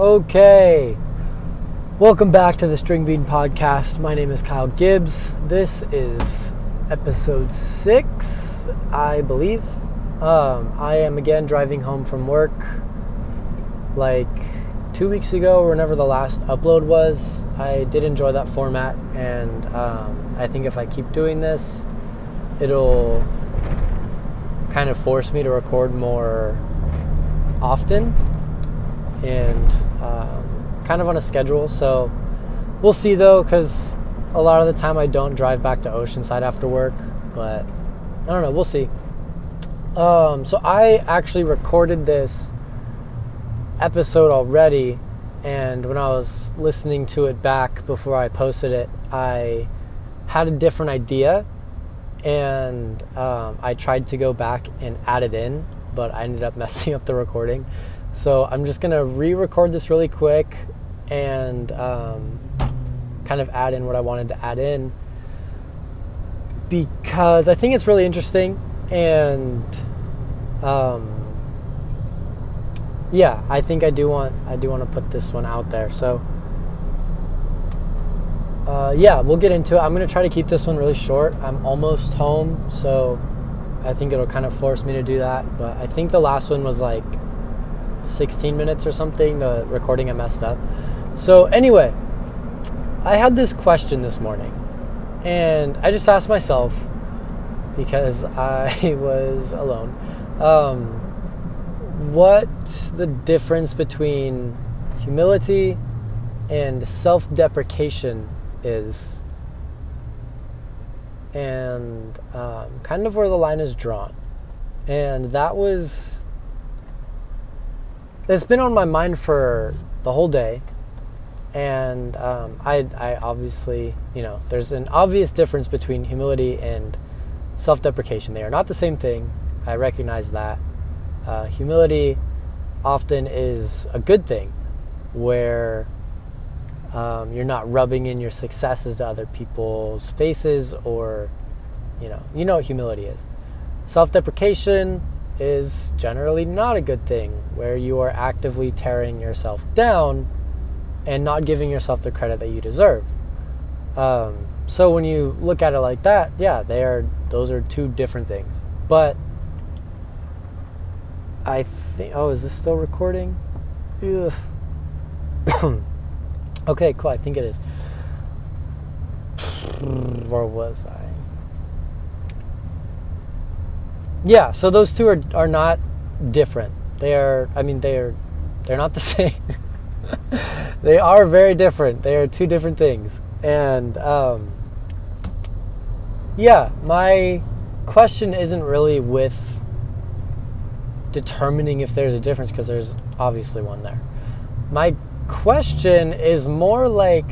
Okay. Welcome back to the String Bean Podcast. My name is Kyle Gibbs. This is episode six, I believe. Um, I am again driving home from work like two weeks ago, or whenever the last upload was. I did enjoy that format, and um, I think if I keep doing this, it'll kind of force me to record more often and um, kind of on a schedule. So we'll see though, because a lot of the time I don't drive back to Oceanside after work, but I don't know. We'll see. Um, so I actually recorded this episode already, and when I was listening to it back before I posted it, I had a different idea, and um, I tried to go back and add it in, but I ended up messing up the recording. So I'm just gonna re-record this really quick and um, kind of add in what I wanted to add in because I think it's really interesting and um, yeah, I think I do want I do want to put this one out there. So uh, yeah, we'll get into it. I'm gonna try to keep this one really short. I'm almost home, so I think it'll kind of force me to do that. But I think the last one was like 16 minutes or something. The recording I messed up. So anyway, I had this question this morning, and I just asked myself because I was alone. Um, what the difference between humility and self-deprecation is, and um, kind of where the line is drawn, and that was it's been on my mind for the whole day. And um, I, I obviously you know there's an obvious difference between humility and self-deprecation. They are not the same thing. I recognize that. Uh, humility often is a good thing where um, you're not rubbing in your successes to other people's faces or you know you know what humility is. Self-deprecation is generally not a good thing, where you are actively tearing yourself down and not giving yourself the credit that you deserve. Um, so when you look at it like that, yeah, they are those are two different things. But I think oh, is this still recording? okay, cool. I think it is. Where was I? Yeah, so those two are are not different. They are I mean they are they're not the same. they are very different. They are two different things. And um, yeah, my question isn't really with determining if there's a difference because there's obviously one there. My question is more like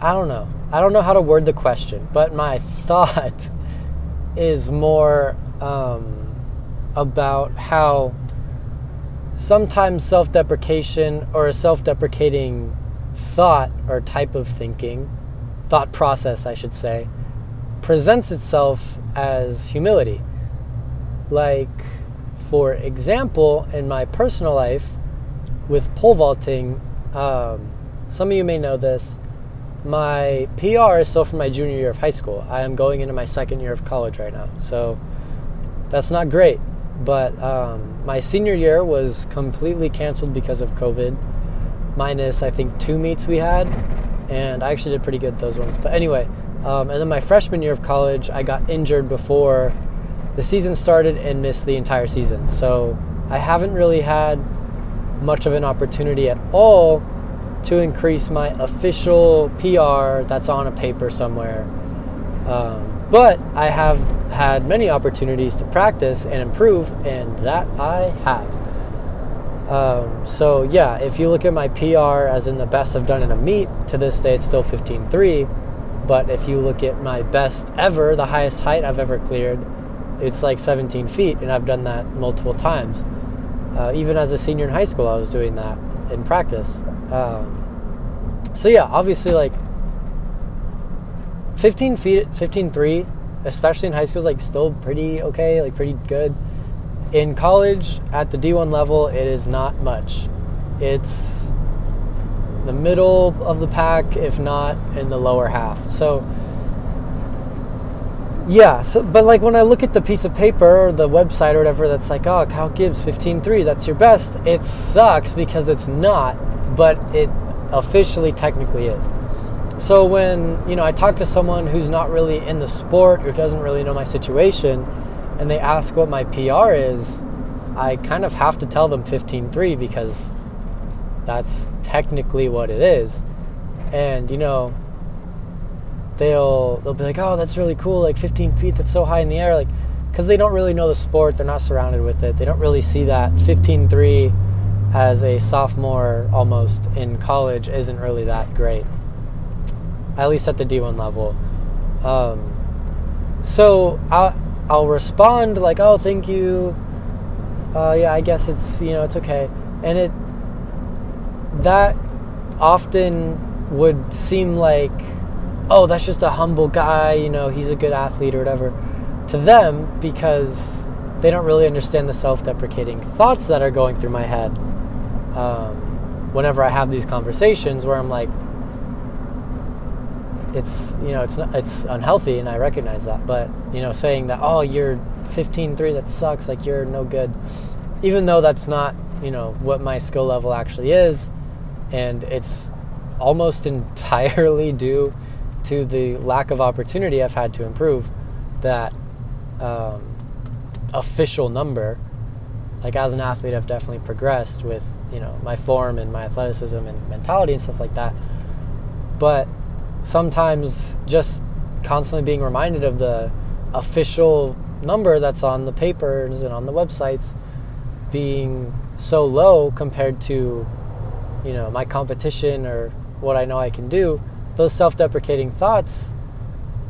I don't know. I don't know how to word the question, but my thought is more um, about how sometimes self deprecation or a self deprecating thought or type of thinking, thought process, I should say, presents itself as humility. Like, for example, in my personal life with pole vaulting, um, some of you may know this my PR is still from my junior year of high school. I am going into my second year of college right now. So that's not great. But um, my senior year was completely canceled because of COVID, minus, I think, two meets we had. And I actually did pretty good those ones. But anyway, um, and then my freshman year of college, I got injured before the season started and missed the entire season. So I haven't really had much of an opportunity at all to increase my official PR that's on a paper somewhere. Um, but I have had many opportunities to practice and improve, and that I have. Um, so, yeah, if you look at my PR as in the best I've done in a meet, to this day it's still 15 3. But if you look at my best ever, the highest height I've ever cleared, it's like 17 feet, and I've done that multiple times. Uh, even as a senior in high school, I was doing that in practice. Um, so yeah, obviously like 15 feet, 15 3, especially in high school, is like still pretty okay, like pretty good. in college at the D1 level, it is not much. It's the middle of the pack, if not in the lower half. So, yeah, so, but like when I look at the piece of paper or the website or whatever that's like, oh, Kyle Gibbs 15.3, that's your best, it sucks because it's not, but it officially technically is. So when, you know, I talk to someone who's not really in the sport, or doesn't really know my situation, and they ask what my PR is, I kind of have to tell them 15.3 because that's technically what it is. And, you know, they'll they'll be like, "Oh, that's really cool! Like 15 feet, that's so high in the air!" Like, because they don't really know the sport, they're not surrounded with it. They don't really see that 15-3 as a sophomore almost in college isn't really that great, at least at the D1 level. Um, so I'll, I'll respond like, oh, thank you. Uh, yeah, I guess it's, you know, it's okay. And it, that often would seem like, oh, that's just a humble guy, you know, he's a good athlete or whatever to them because they don't really understand the self deprecating thoughts that are going through my head. Um, whenever I have these conversations where I'm like, it's you know it's not, it's unhealthy and I recognize that but you know saying that oh you're 15-3 that sucks like you're no good even though that's not you know what my skill level actually is and it's almost entirely due to the lack of opportunity I've had to improve that um, official number. Like as an athlete I've definitely progressed with you know my form and my athleticism and mentality and stuff like that. But sometimes just constantly being reminded of the official number that's on the papers and on the websites being so low compared to you know my competition or what I know I can do those self-deprecating thoughts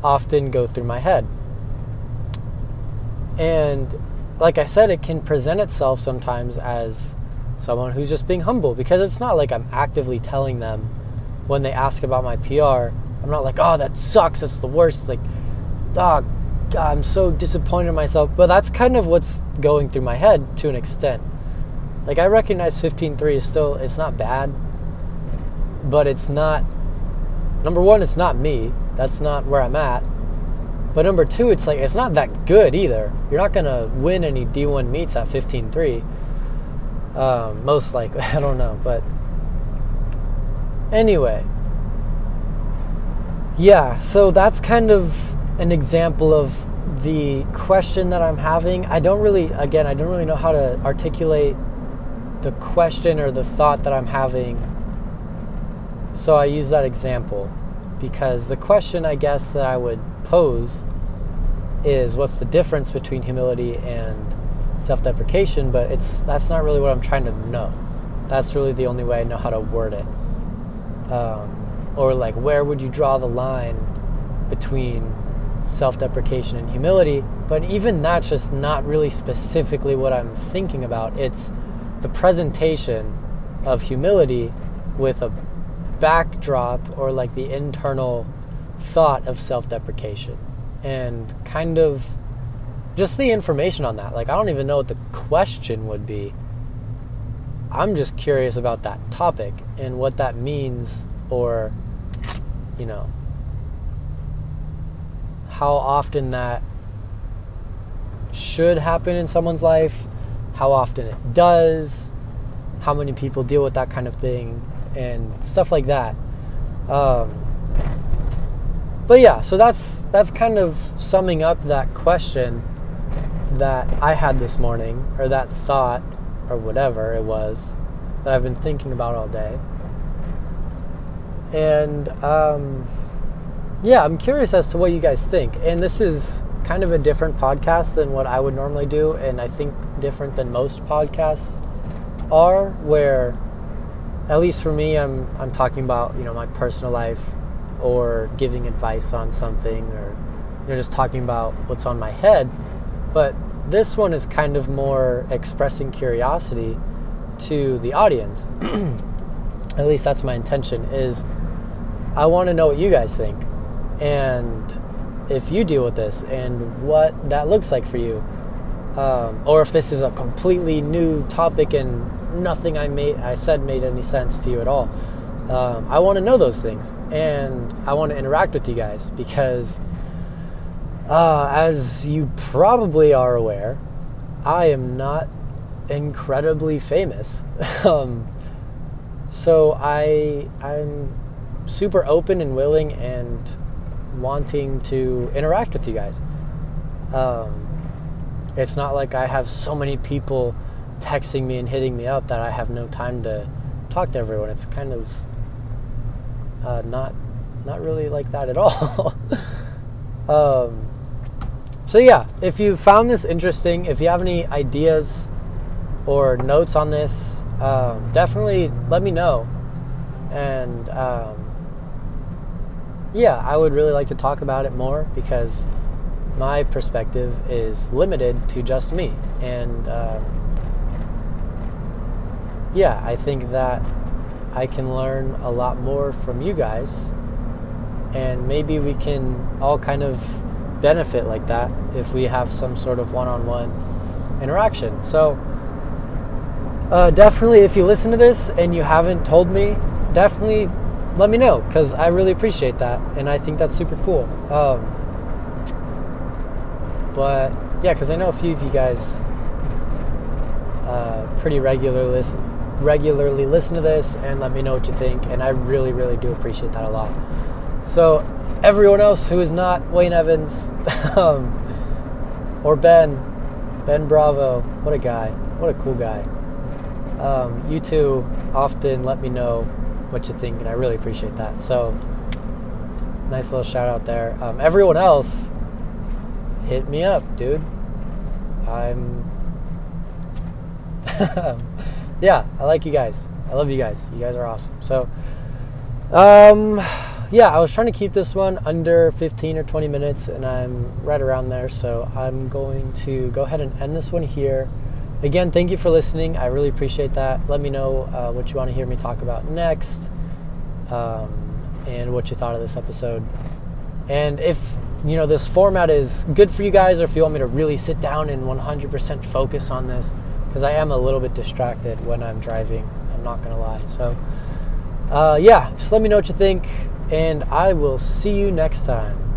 often go through my head and like I said it can present itself sometimes as someone who's just being humble because it's not like I'm actively telling them when they ask about my PR. I'm not like, oh, that sucks. That's the worst. Like, oh, I'm so disappointed in myself. But that's kind of what's going through my head to an extent. Like, I recognize 15.3 is still, it's not bad, but it's not, number one, it's not me. That's not where I'm at. But number two, it's like, it's not that good either. You're not to win any D1 meets at 15.3 um, most likely, I don't know, but anyway, yeah. So that's kind of an example of the question that I'm having. I don't really, again, I don't really know how to articulate the question or the thought that I'm having. So I use that example because the question, I guess, that I would pose is what's the difference between humility and self-deprecation, but it's that's not really what I'm trying to know. That's really the only way I know how to word it. Um, or like, where would you draw the line between self-deprecation and humility? But even that's just not really specifically what I'm thinking about. It's the presentation of humility with a backdrop or like the internal thought of self-deprecation and kind of just the information on that. Like, I don't even know what the question would be. I'm just curious about that topic and what that means, or, you know, how often that should happen in someone's life, how often it does, how many people deal with that kind of thing, and stuff like that. Um, but yeah, so that's that's kind of summing up that question that I had this morning, or that thought, or whatever it was, that I've been thinking about all day. And um, yeah, I'm curious as to what you guys think. And this is kind of a different podcast than what I would normally do, and I think different than most podcasts are, where at least for me, I'm I'm talking about you know my personal life, or giving advice on something, or you know just talking about what's on my head. But this one is kind of more expressing curiosity to the audience. At least that's my intention is I want to know what you guys think and if you deal with this and what that looks like for you. um, or if this is a completely new topic and nothing I made I said made any sense to you at all. Um, I want to know those things, and I want to interact with you guys because, uh, as you probably are aware, I am not incredibly famous. um, so I I'm super open and willing and wanting to interact with you guys. Um, it's not like I have so many people texting me and hitting me up that I have no time to talk to everyone. It's kind of uh, not not really like that at all. um, so yeah, if you found this interesting, if you have any ideas or notes on this, um, definitely let me know. And um, yeah, I would really like to talk about it more because my perspective is limited to just me. And um, yeah, I think that I can learn a lot more from you guys. And maybe we can all kind of benefit like that if we have some sort of one on one interaction. So, uh, definitely, if you listen to this and you haven't told me, definitely let me know because I really appreciate that and I think that's super cool. Um, but yeah, because I know a few of you guys uh, pretty regular listen, regularly listen to this and let me know what you think, and I really, really do appreciate that a lot. So everyone else who is not Wayne Evans um, or Ben, Ben Bravo, what a guy, what a cool guy. Um, you two often let me know what you think, and I really appreciate that. So, nice little shout out there. Um, everyone else, hit me up, dude. I'm. yeah, I like you guys. I love you guys. You guys are awesome. So, um, yeah, I was trying to keep this one under 15 or 20 minutes, and I'm right around there. So, I'm going to go ahead and end this one here. Again, thank you for listening. I really appreciate that. Let me know uh, what you want to hear me talk about next um, and what you thought of this episode. And if you know this format is good for you guys, or if you want me to really sit down and 100% focus on this, because I am a little bit distracted when I'm driving. I'm not gonna lie. So, uh, yeah, just let me know what you think, and I will see you next time.